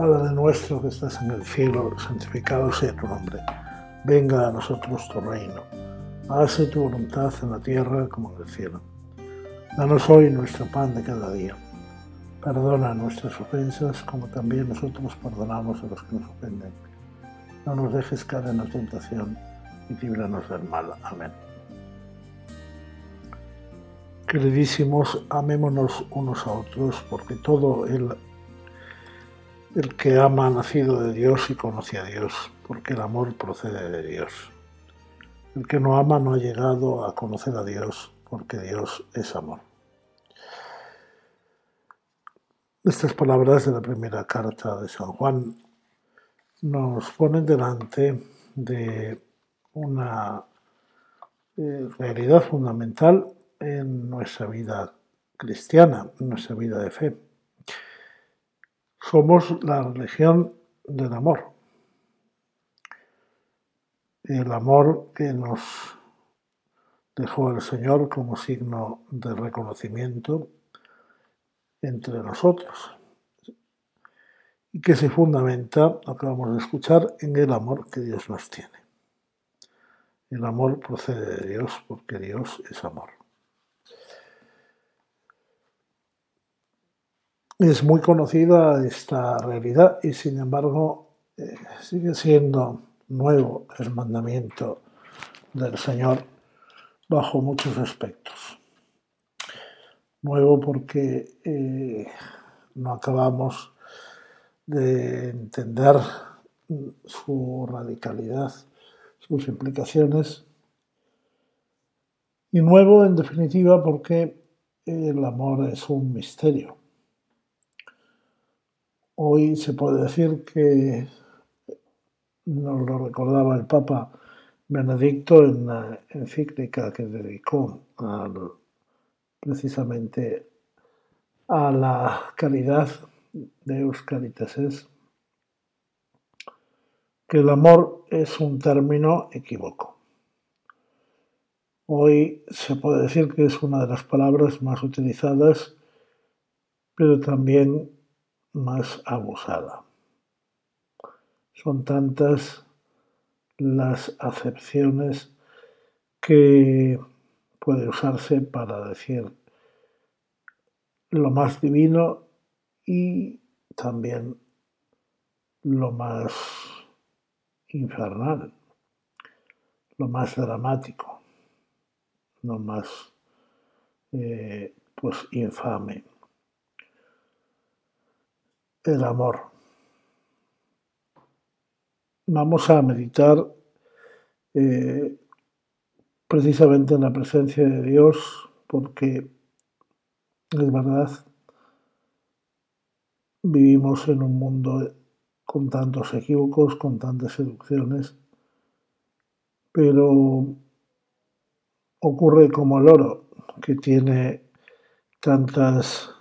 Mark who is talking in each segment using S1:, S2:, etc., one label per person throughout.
S1: Padre nuestro que estás en el cielo, santificado sea tu nombre. Venga a nosotros tu reino. Hágase tu voluntad en la tierra como en el cielo. Danos hoy nuestro pan de cada día. Perdona nuestras ofensas como también nosotros perdonamos a los que nos ofenden. No nos dejes caer en la tentación y líbranos del mal. Amén. Queridísimos, amémonos unos a otros porque todo el el que ama ha nacido de Dios y conoce a Dios, porque el amor procede de Dios. El que no ama no ha llegado a conocer a Dios, porque Dios es amor. Estas palabras de la primera carta de San Juan nos ponen delante de una eh, realidad fundamental en nuestra vida cristiana, en nuestra vida de fe somos la religión del amor. El amor que nos dejó el Señor como signo de reconocimiento entre nosotros y que se fundamenta, acabamos de escuchar, en el amor que Dios nos tiene. El amor procede de Dios porque Dios es amor. Es muy conocida esta realidad y sin embargo eh, sigue siendo nuevo el mandamiento del Señor bajo muchos aspectos. Nuevo porque eh, no acabamos de entender su radicalidad, sus implicaciones. Y nuevo en definitiva porque el amor es un misterio Hoy se puede decir que nos lo recordaba el Papa Benedicto en la encíclica que dedicó precisamente a la caridad de Euscaritases, que el amor es un término equívoco. Hoy se puede decir que es una de las palabras más utilizadas, pero también más abusada. Son tantas las acepciones que puede usarse para decir lo más divino y también lo más infernal, lo más dramático, lo más eh, pues infame el amor. Vamos a meditar eh, precisamente en la presencia de Dios porque es verdad, vivimos en un mundo con tantos equívocos, con tantas seducciones, pero ocurre como el oro, que tiene tantas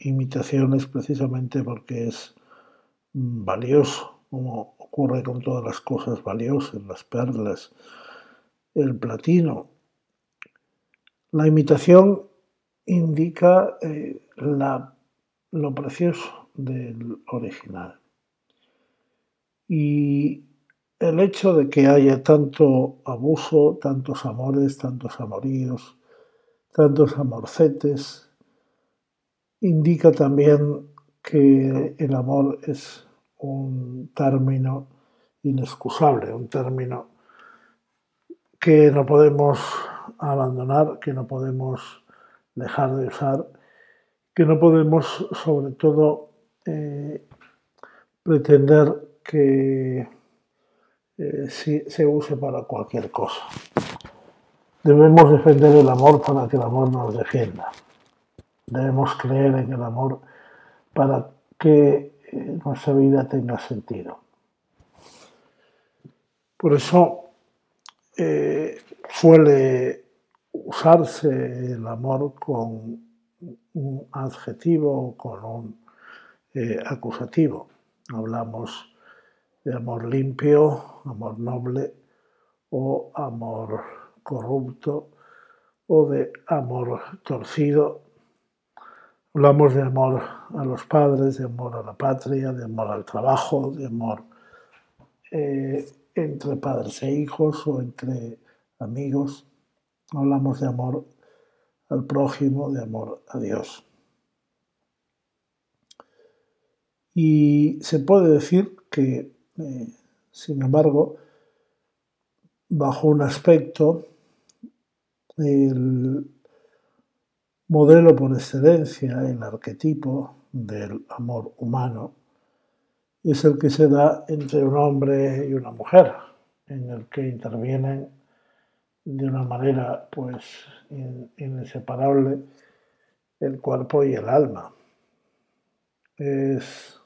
S1: imitaciones precisamente porque es valioso, como ocurre con todas las cosas valiosas, las perlas, el platino. La imitación indica eh, lo precioso del original. Y el hecho de que haya tanto abuso, tantos amores, tantos amoríos, tantos amorcetes, indica también que el amor es un término inexcusable, un término que no podemos abandonar, que no podemos dejar de usar, que no podemos sobre todo eh, pretender que eh, se use para cualquier cosa. Debemos defender el amor para que el amor nos defienda. Debemos creer en el amor para que eh, nuestra vida tenga sentido. Por eso eh, suele usarse el amor con un adjetivo o con un eh, acusativo. Hablamos de amor limpio, amor noble o amor corrupto o de amor torcido Hablamos de amor a los padres, de amor a la patria, de amor al trabajo, de amor eh, entre padres e hijos o entre amigos. Hablamos de amor al prójimo, de amor a Dios. Y se puede decir que, eh, sin embargo, bajo un aspecto, el modelo por excelencia, el arquetipo del amor humano, es el que se da entre un hombre y una mujer, en el que intervienen de una manera pues inseparable el cuerpo y el alma. Es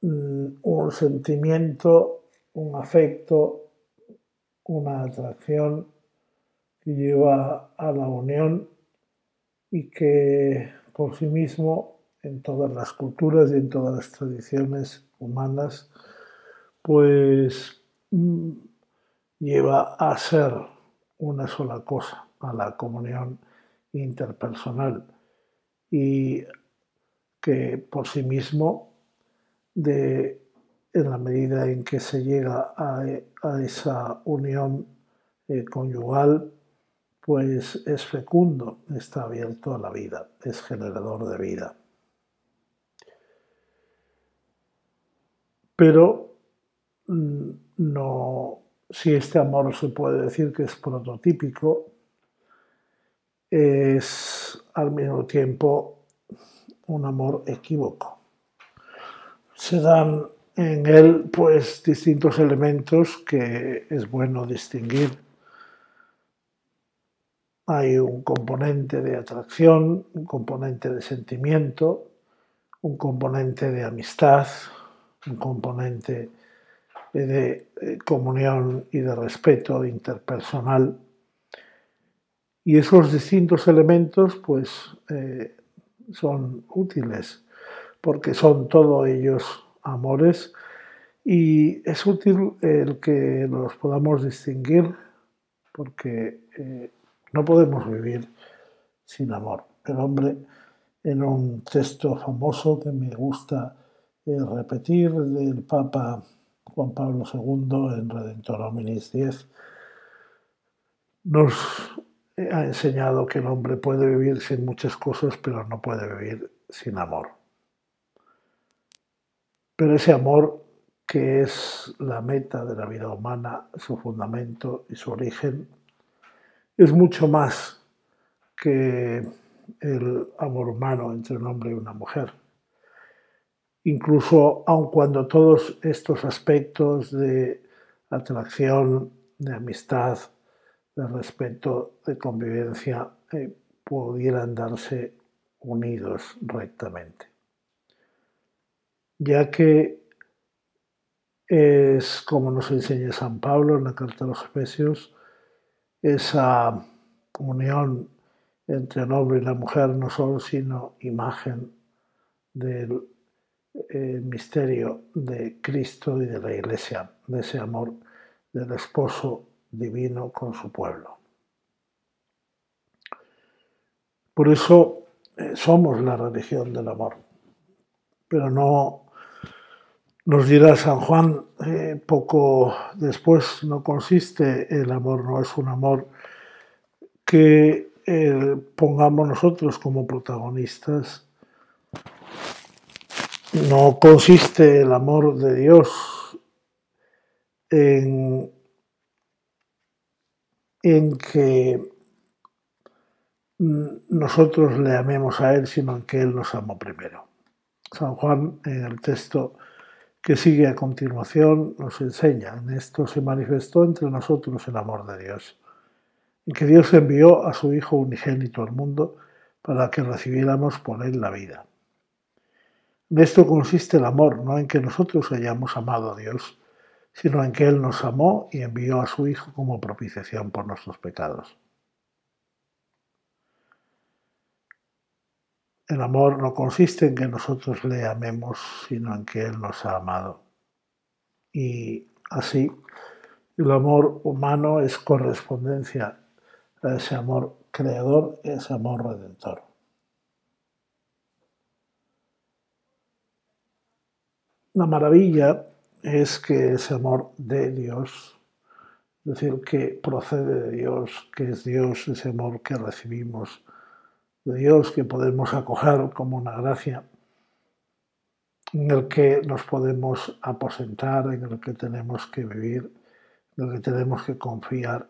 S1: mm, un sentimiento, un afecto, una atracción que lleva a la unión y que por sí mismo en todas las culturas y en todas las tradiciones humanas pues mm, lleva a ser una sola cosa, a la comunión interpersonal. Y que por sí mismo, de, en la medida en que se llega a, esa unión eh, conyugal, pues es fecundo, está abierto a la vida, es generador de vida. Pero mm, no si este amor se puede decir que es prototípico, es al mismo tiempo un amor equívoco. Se dan en él pues distintos elementos que es bueno distinguir. Hay un componente de atracción, un componente de sentimiento, un componente de amistad, un componente de eh, comunión y de respeto interpersonal. Y esos distintos elementos pues eh, son útiles porque son todos ellos amores y es útil el que los podamos distinguir porque eh, no podemos vivir sin amor. El hombre, en un texto famoso que me gusta repetir del Papa Juan Pablo II en Redentor Hominis 10 nos ha enseñado que el hombre puede vivir sin muchas cosas, pero no puede vivir sin amor. Pero ese amor que es la meta de la vida humana, su fundamento y su origen, es mucho más que el amor humano entre un hombre y una mujer incluso aun cuando todos estos aspectos de atracción, de amistad, de respeto, de convivencia, eh, pudieran darse unidos rectamente. Ya que es como nos enseña San Pablo en la carta a los Efesios, esa unión entre el hombre y la mujer no solo sino imagen del el misterio de Cristo y de la Iglesia, de ese amor del esposo divino con su pueblo. Por eso eh, somos la religión del amor, pero no nos dirá San Juan eh, poco después, no consiste el amor, no es un amor que eh, pongamos nosotros como protagonistas no consiste el amor de Dios en, que nosotros le amemos a Él, sino en que Él nos amó primero. San Juan, en el texto que sigue a continuación, nos enseña, en esto se manifestó entre nosotros el amor de Dios, en que Dios envió a su Hijo unigénito al mundo para que recibiéramos por Él la vida. En esto consiste el amor, no en que nosotros hayamos amado a Dios, sino en que Él nos amó y envió a su Hijo como propiciación por nuestros pecados. El amor no consiste en que nosotros le amemos, sino en que Él nos ha amado. Y así, el amor humano es correspondencia a ese amor creador, ese amor redentor. La maravilla es que ese amor de Dios, es decir, que procede de Dios, que es Dios ese amor que recibimos, de Dios, que podemos acoger como una gracia, en el que nos podemos aposentar, en el que tenemos que vivir, en el que tenemos que confiar,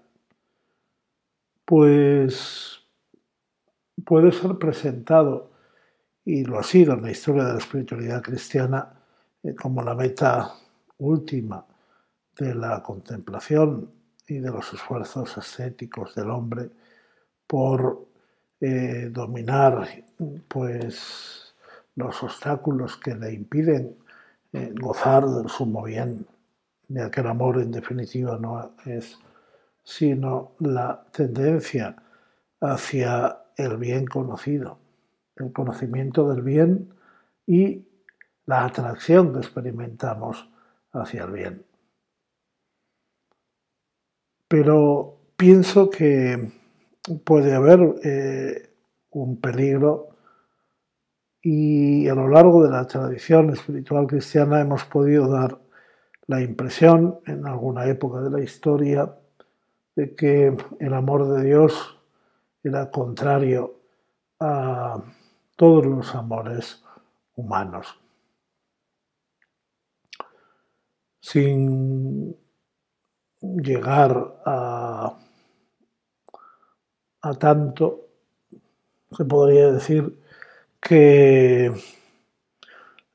S1: pues puede ser presentado, y lo ha sido en la historia de la espiritualidad cristiana, eh, como la meta última de la contemplación y de los esfuerzos ascéticos del hombre por eh, dominar pues los obstáculos que le impiden eh, gozar del sumo bien, de aquel amor en definitiva no es sino la tendencia hacia el bien conocido, el conocimiento del bien y la atracción que experimentamos hacia el bien. Pero pienso que puede haber eh, un peligro y a lo largo de la tradición espiritual cristiana hemos podido dar la impresión en alguna época de la historia de que el amor de Dios era contrario a todos los amores humanos. Sin llegar a, a tanto, se podría decir que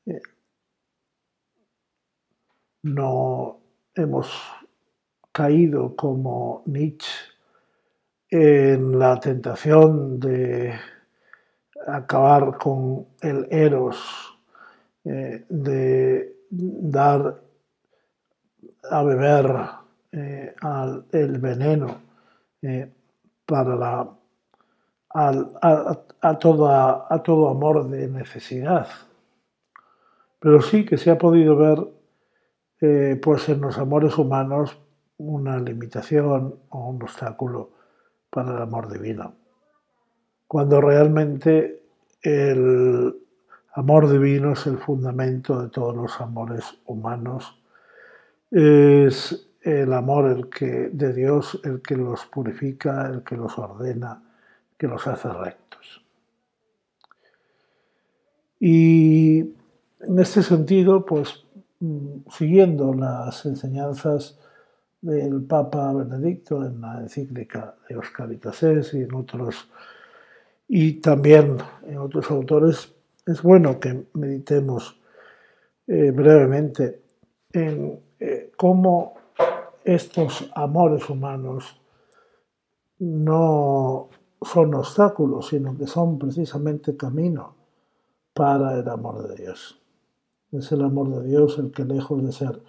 S1: eh, no hemos caído como Nietzsche en la tentación de acabar con el eros, eh, de dar a beber eh, el veneno para la, a, a todo amor de necesidad. Pero sí que se ha podido ver pues en los amores humanos una limitación o un obstáculo para el amor divino. Cuando realmente el amor divino es el fundamento de todos los amores humanos, es el amor el que, de Dios el que los purifica, el que los ordena, que los hace rectos. Y en este sentido, pues mm, siguiendo las enseñanzas del Papa Benedicto en la encíclica de Caritas y en otros y también en otros autores, es bueno que meditemos eh, brevemente en eh, cómo estos amores humanos no son obstáculos, sino que son precisamente camino para el amor de Dios. Es el amor de Dios el que lejos de ser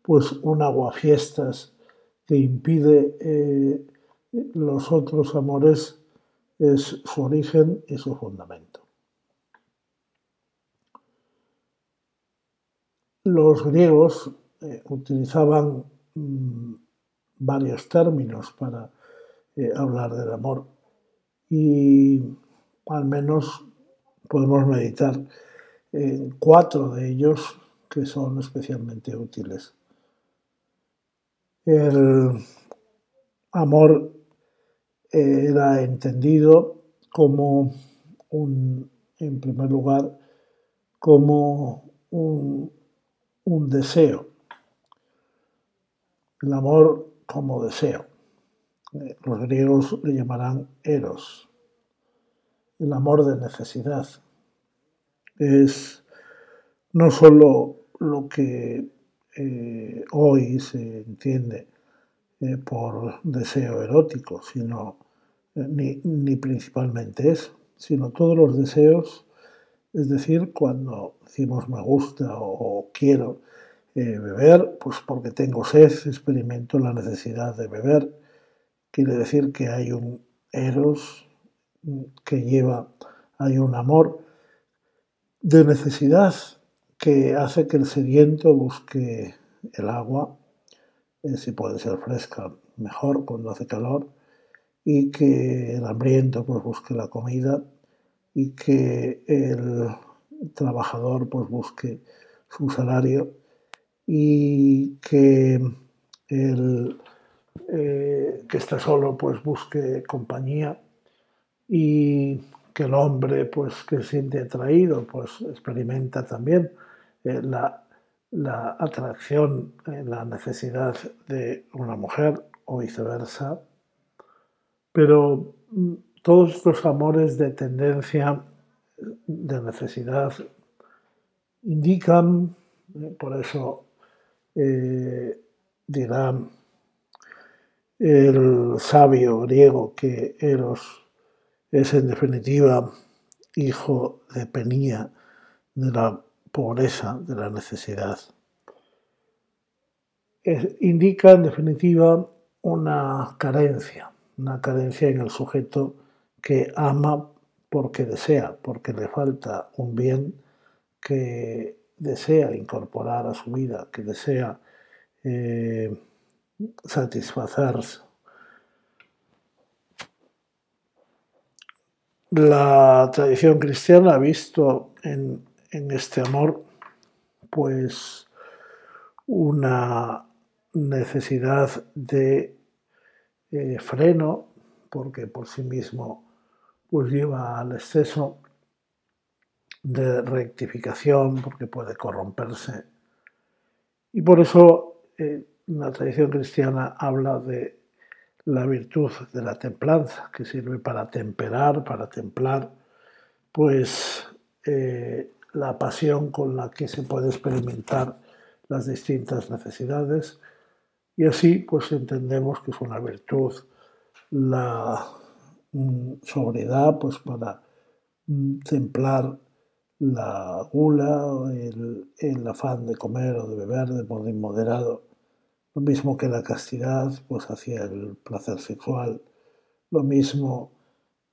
S1: pues un aguafiestas que impide eh, los otros amores es su origen y su fundamento. Los griegos eh, utilizaban mm, varios términos para eh, hablar del amor y al menos podemos meditar en cuatro de ellos que son especialmente útiles. El amor era entendido como un, en primer lugar, como un, un deseo. El amor como deseo. Los griegos le llamarán eros. El amor de necesidad. Es no solo lo que eh, hoy se entiende eh, por deseo erótico, sino eh, ni, ni, principalmente eso, sino todos los deseos, es decir, cuando decimos me gusta o, quiero beber, pues porque tengo sed, experimento la necesidad de beber, quiere decir que hay un eros que lleva, hay un amor de necesidad que hace que el sediento busque el agua, eh, si puede ser fresca, mejor cuando hace calor, y que el hambriento pues busque la comida y que el trabajador pues busque su salario y que el eh, que está solo pues busque compañía y que el hombre pues que siente atraído pues experimenta también eh, la, la, atracción, eh, la necesidad de una mujer o viceversa. Pero mm, todos estos amores de tendencia, de necesidad, indican, por eso dirán el sabio griego que Eros es en definitiva hijo de Penía, de la pobreza, de la necesidad. indica en definitiva una carencia, una carencia en el sujeto que ama porque desea, porque le falta un bien que desea incorporar a su vida, que desea eh, satisfacerse. La tradición cristiana ha visto en, este amor pues una necesidad de eh, freno porque por sí mismo pues lleva al exceso de rectificación porque puede corromperse. Y por eso eh, la tradición cristiana habla de la virtud de la templanza, que sirve para temperar, para templar, pues eh, la pasión con la que se puede experimentar las distintas necesidades. Y así pues entendemos que es una virtud la mm, sobriedad pues para mm, templar la gula, el, el afán de comer o de beber de modo inmoderado lo mismo que la castidad, pues hacia el placer sexual. Lo mismo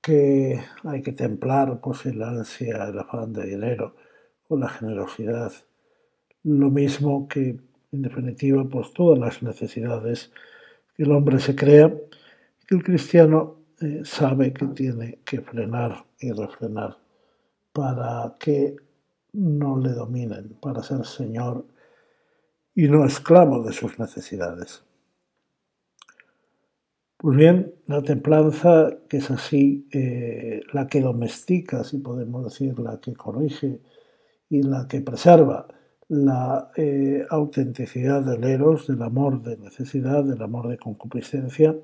S1: que hay que templar, pues el ansia, el afán de dinero o la generosidad. Lo mismo que, en definitiva, pues todas las necesidades que el hombre se crea, que el cristiano eh, sabe que tiene que frenar y refrenar para que no le dominen, para ser Señor y no esclavo de sus necesidades. Pues bien, la templanza, que es así eh, la que domestica, si podemos decir, la que corrige y la que preserva la eh, autenticidad del eros, del amor de necesidad, del amor de concupiscencia,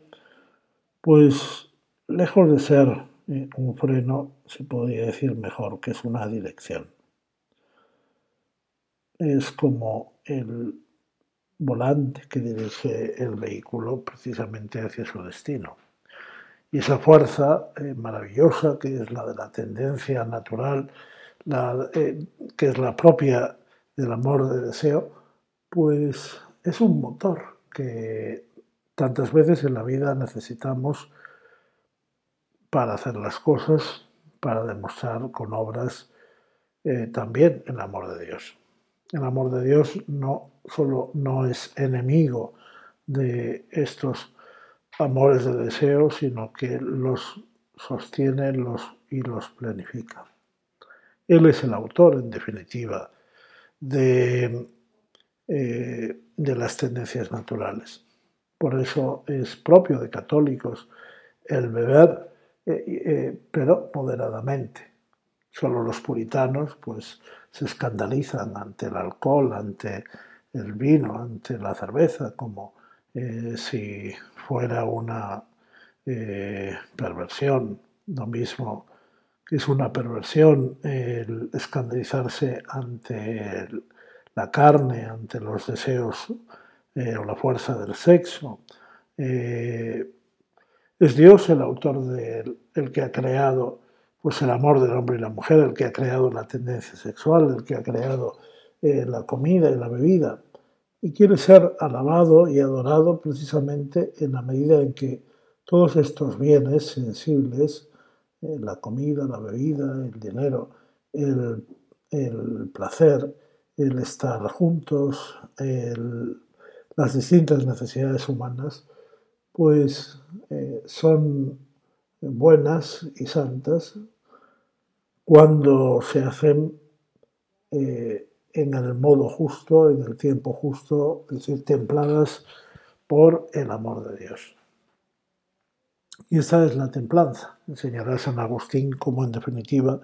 S1: pues lejos de ser un freno, se podría decir mejor que es una dirección es como el volante que dirige el vehículo precisamente hacia su destino. Y esa fuerza eh, maravillosa que es la de la tendencia natural, eh, que es la propia del amor de deseo, pues es un motor que tantas veces en la vida necesitamos para hacer las cosas, para demostrar con obras eh, también el amor de Dios. El amor de Dios no solo no es enemigo de estos amores de deseo, sino que los sostiene los, y los planifica. Él es el autor, en definitiva, de, eh, de las tendencias naturales. Por eso es propio de católicos el beber, eh, eh, pero moderadamente. Solo los puritanos pues, se escandalizan ante el alcohol, ante el vino, ante la cerveza, como eh, si fuera una perversión. Lo mismo es una perversión el escandalizarse ante la carne, ante los deseos o la fuerza del sexo. Es Dios el autor del el que ha creado pues el amor del hombre y la mujer, el que ha creado la tendencia sexual, el que ha creado eh, la comida y la bebida. Y quiere ser alabado y adorado precisamente en la medida en que todos estos bienes sensibles, eh, la comida, la bebida, el dinero, el, placer, el estar juntos, las distintas necesidades humanas, pues eh, son buenas y santas cuando se hacen eh, en el modo justo, en el tiempo justo, es decir, templadas por el amor de Dios. Y esta es la templanza. Enseñará San Agustín como en definitiva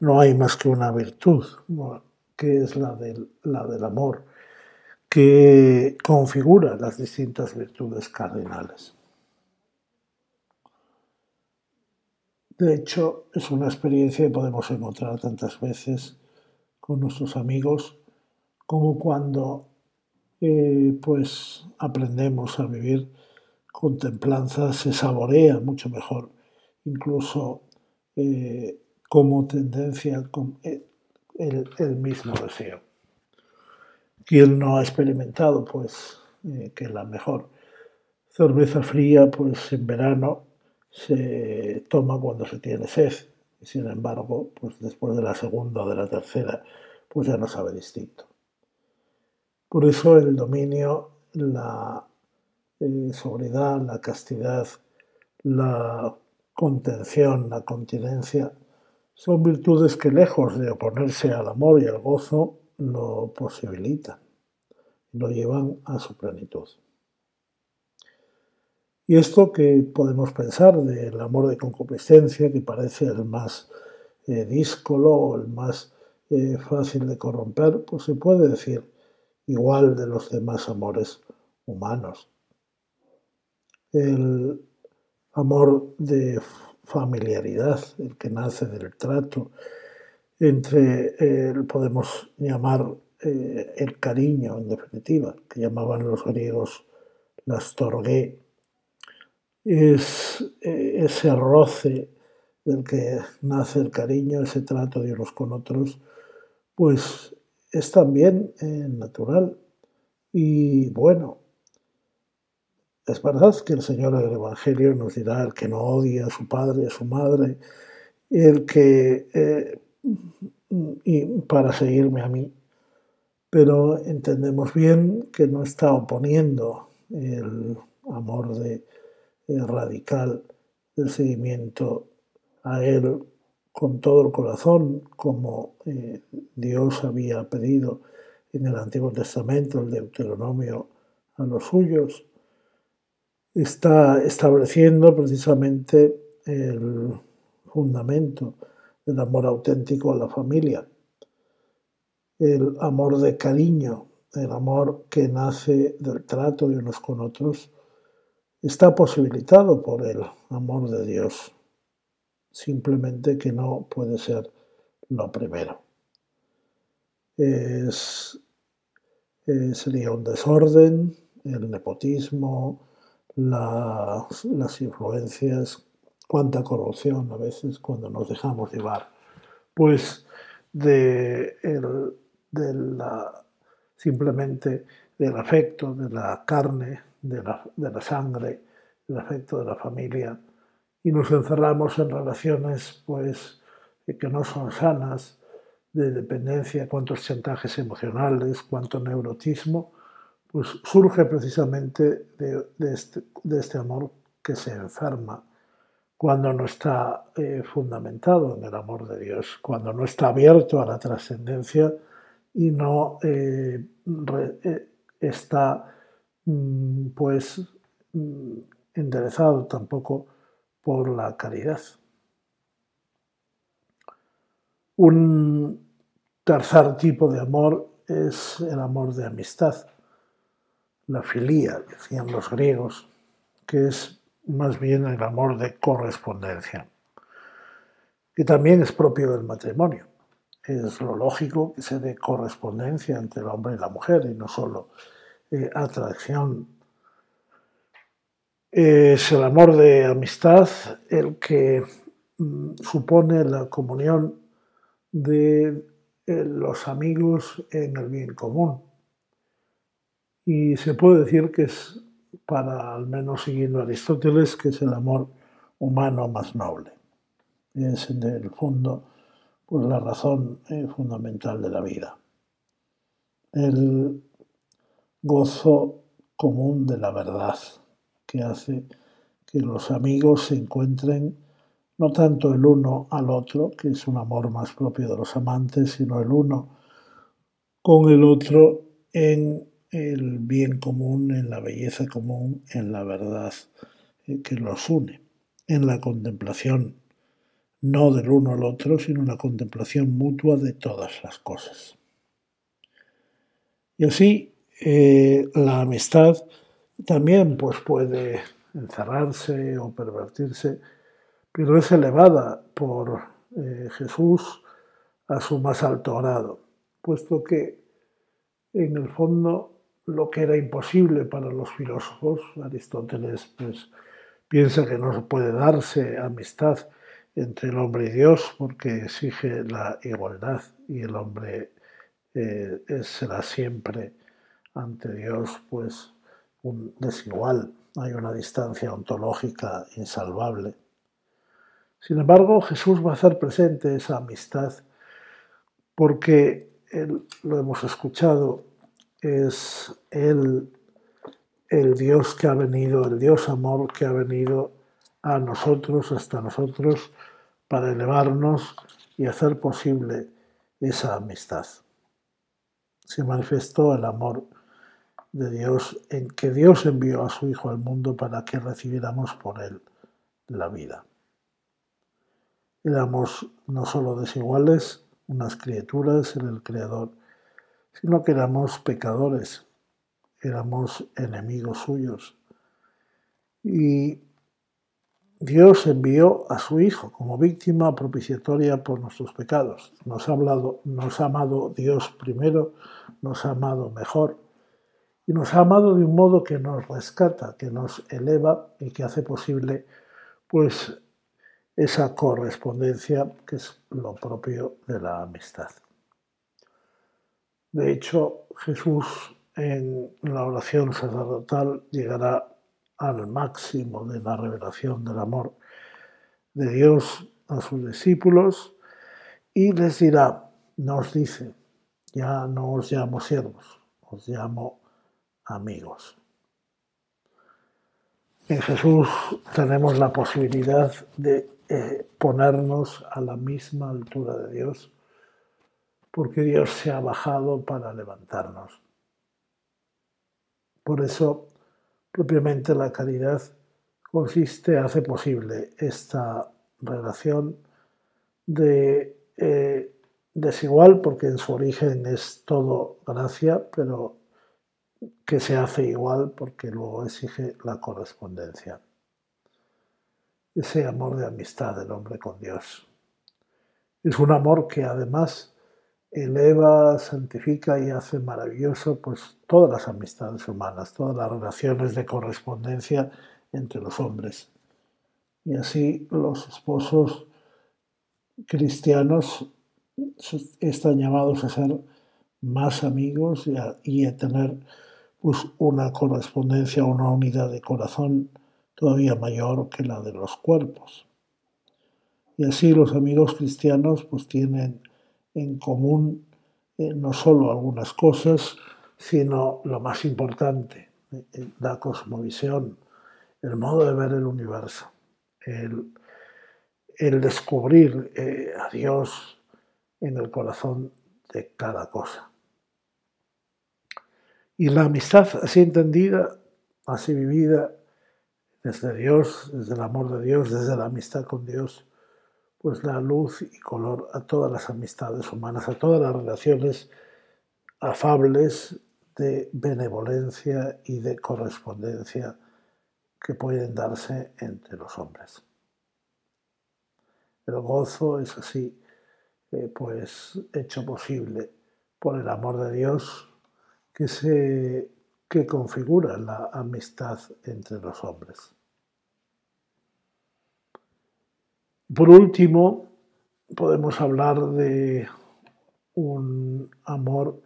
S1: no hay más que una virtud, que es la del, la del amor, que configura las distintas virtudes cardinales. De hecho, es una experiencia que podemos encontrar tantas veces con nuestros amigos como cuando eh, pues aprendemos a vivir con templanza, se saborea mucho mejor, incluso eh, como tendencia con eh, el, el, mismo deseo. Quien no ha experimentado pues que la mejor cerveza fría pues en verano se toma cuando se tiene sed. Sin embargo, pues después de la segunda o de la tercera, pues ya no sabe distinto. Por eso el dominio, la eh, sobriedad, la castidad, la contención, la continencia, son virtudes que lejos de oponerse al amor y al gozo, lo posibilitan, lo llevan a su plenitud. Y esto que podemos pensar del amor de concupiscencia, que parece el más eh, díscolo o el más eh, fácil de corromper, pues se puede decir igual de los demás amores humanos. El amor de familiaridad, el que nace del trato, entre, eh, podemos llamar el cariño en definitiva, que llamaban los griegos las torgué, es eh, ese roce del que nace el cariño, ese trato de unos con otros, pues es también eh, natural. Y bueno, es verdad que el Señor en el Evangelio nos dirá el que no odia a su padre, a su madre, el que, eh, y para seguirme a mí, pero entendemos bien que no está oponiendo el amor de radical del seguimiento a Él con todo el corazón, como eh, Dios había pedido en el Antiguo Testamento, el Deuteronomio, a los suyos, está estableciendo precisamente el fundamento del amor auténtico a la familia, el amor de cariño, el amor que nace del trato de unos con otros, está posibilitado por el amor de Dios, simplemente que no puede ser lo primero. Es, eh, sería un desorden, el nepotismo, las influencias, cuánta corrupción a veces cuando nos dejamos llevar, pues de, de la, simplemente del afecto, de la carne, de la, sangre, el afecto de la familia, y nos encerramos en relaciones pues, que no son sanas, de dependencia, cuántos chantajes emocionales, cuánto neurotismo, pues surge precisamente de, este, este, amor que se enferma cuando no está eh, fundamentado en el amor de Dios, cuando no está abierto a la trascendencia y no eh, eh, está Mm, pues mm, enderezado tampoco por la caridad. Un tercer tipo de amor es el amor de amistad, la filía, decían los griegos, que es más bien el amor de correspondencia, que también es propio del matrimonio. Es lo lógico que se dé correspondencia entre el hombre y la mujer y no solo eh, atracción. Es el amor de amistad el que mm, supone la comunión de eh, los amigos en el bien común. Y se puede decir que es, para al menos siguiendo Aristóteles, que es el amor humano más noble. Es en el fondo pues, la razón eh, fundamental de la vida. El gozo común de la verdad, que hace que los amigos se encuentren no tanto el uno al otro, que es un amor más propio de los amantes, sino el uno con el otro en el bien común, en la belleza común, en la verdad eh, que los une, en la contemplación, no del uno al otro, sino la contemplación mutua de todas las cosas. Y así eh, la amistad también pues, puede encerrarse o pervertirse, pero es elevada por eh, Jesús a su más alto grado, puesto que en el fondo lo que era imposible para los filósofos, Aristóteles pues, piensa que no puede darse amistad entre el hombre y Dios porque exige la igualdad y el hombre eh, será siempre ante Dios pues un desigual, hay una distancia ontológica insalvable. Sin embargo, Jesús va a hacer presente esa amistad porque él, lo hemos escuchado, es Él el Dios que ha venido, el Dios amor que ha venido a nosotros, hasta nosotros, para elevarnos y hacer posible esa amistad. Se manifestó el amor de Dios en que Dios envió a su Hijo al mundo para que recibiéramos por Él la vida. Éramos no solo desiguales, unas criaturas en el Creador, sino que éramos pecadores, éramos enemigos suyos. Y Dios envió a su Hijo como víctima propiciatoria por nuestros pecados. Nos ha, nos ha amado Dios primero, nos ha amado mejor y nos ha amado de un modo que nos rescata, que nos eleva y que hace posible pues esa correspondencia que es lo propio de la amistad. De hecho, Jesús en la oración sacerdotal llegará al máximo de la revelación del amor de Dios a sus discípulos y les dirá, nos dice, ya no os llamo siervos, os llamo amigos. En Jesús tenemos la posibilidad de eh, ponernos a la misma altura de Dios porque Dios se ha bajado para levantarnos. Por eso, propiamente la caridad consiste, hace posible esta relación de eh, desigual, porque en su origen es todo gracia, pero que se hace igual porque luego exige la correspondencia. Ese amor de amistad del hombre con Dios. Es un amor que además eleva, santifica y hace maravilloso pues todas las amistades humanas, todas las relaciones de correspondencia entre los hombres. Y así los esposos cristianos están llamados a ser más amigos y a, tener pues, una correspondencia, una unidad de corazón todavía mayor que la de los cuerpos. Y así los amigos cristianos pues tienen en común eh, no solo algunas cosas, sino lo más importante, eh, la cosmovisión, el modo de ver el universo, el, descubrir eh, a Dios en el corazón de cada cosa. Y la amistad así entendida, así vivida, desde Dios, desde el amor de Dios, desde la amistad con Dios, pues da luz y color a todas las amistades humanas, a todas las relaciones afables de benevolencia y de correspondencia que pueden darse entre los hombres. El gozo es así, eh, pues hecho posible por el amor de Dios que se que configura la amistad entre los hombres. Por último, podemos hablar de un amor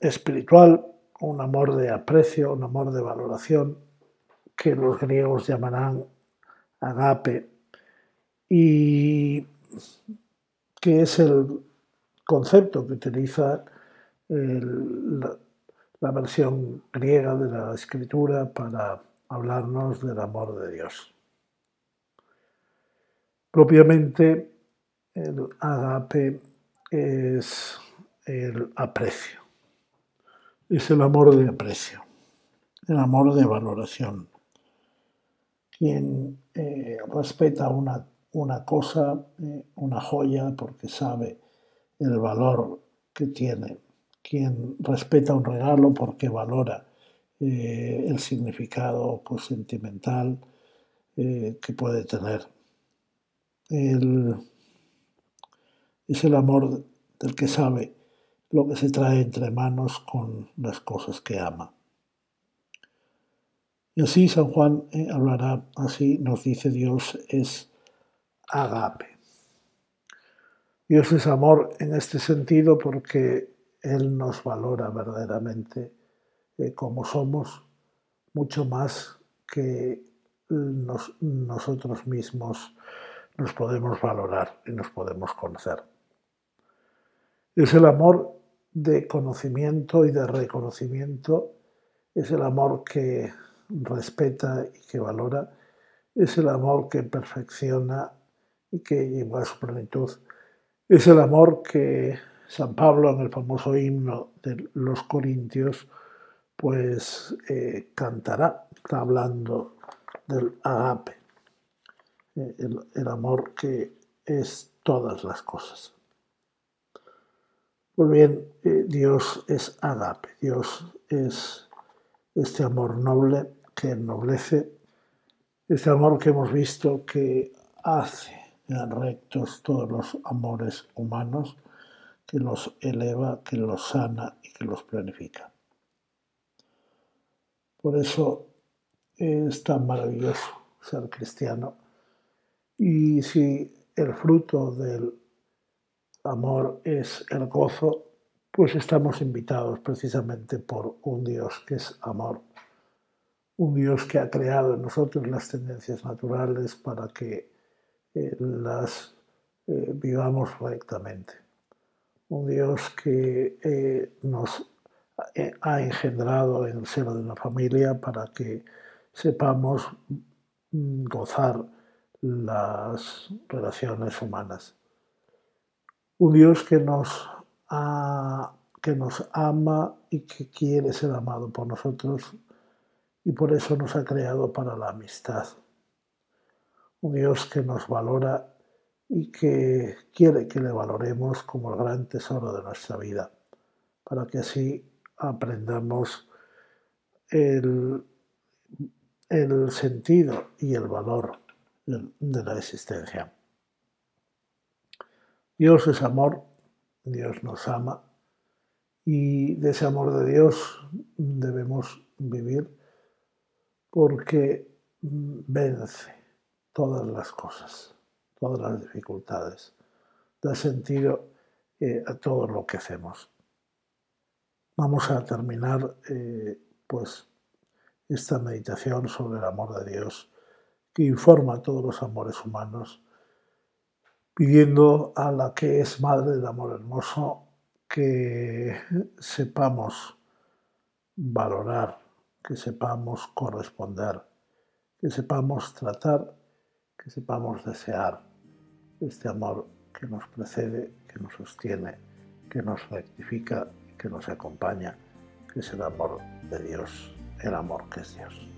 S1: espiritual, un amor de aprecio, un amor de valoración, que los griegos llamarán agape, y que es el concepto que utiliza la versión griega de la escritura para hablarnos del amor de Dios. Propiamente el agape es el aprecio. Es el amor de aprecio, el amor de valoración. Quien eh, respeta una, una cosa, eh, una joya, porque sabe el valor que tiene. Quien respeta un regalo porque valora eh, el significado pues, sentimental que puede tener. Es el amor del que sabe lo que se trae entre manos con las cosas que ama. Y así San Juan eh, hablará, así nos dice Dios, es agape. Dios es amor en este sentido porque Él nos valora verdaderamente eh, como somos, mucho más que nosotros mismos nos podemos valorar y nos podemos conocer. Es el amor de conocimiento y de reconocimiento, es el amor que respeta y que valora, es el amor que perfecciona y que lleva a su plenitud, es el amor que San Pablo en el famoso himno de los Corintios pues eh, cantará, está hablando del agape, el amor que es todas las cosas. Pues bien, eh, Dios es agape, Dios es este amor noble que ennoblece, este amor que hemos visto que hace rectos todos los amores humanos, que los eleva, que los sana y que los planifica. Por eso es tan maravilloso ser cristiano. Y si el fruto del amor es el gozo, pues estamos invitados precisamente por un Dios que es amor, un Dios que ha creado en nosotros las tendencias naturales para que eh, las eh, vivamos rectamente, un Dios que eh, nos ha engendrado en el seno de una familia para que sepamos mm, gozar las relaciones humanas un Dios que nos, que nos ama y que quiere ser amado por nosotros y por eso nos ha creado para la amistad. Un Dios que nos valora y que quiere que le valoremos como el gran tesoro de nuestra vida, para que así aprendamos el, el sentido y el valor de la existencia. Dios es amor, Dios nos ama y de ese amor de Dios debemos vivir porque vence todas las cosas, todas las dificultades, da sentido eh, a todo lo que hacemos. Vamos a terminar eh, pues esta meditación sobre el amor de Dios que informa todos los amores humanos pidiendo a la que es Madre del Amor Hermoso que sepamos valorar, que sepamos corresponder, que sepamos tratar, que sepamos desear este amor que nos precede, que nos sostiene, que nos rectifica, que nos acompaña, que es el amor de Dios, el amor que es Dios.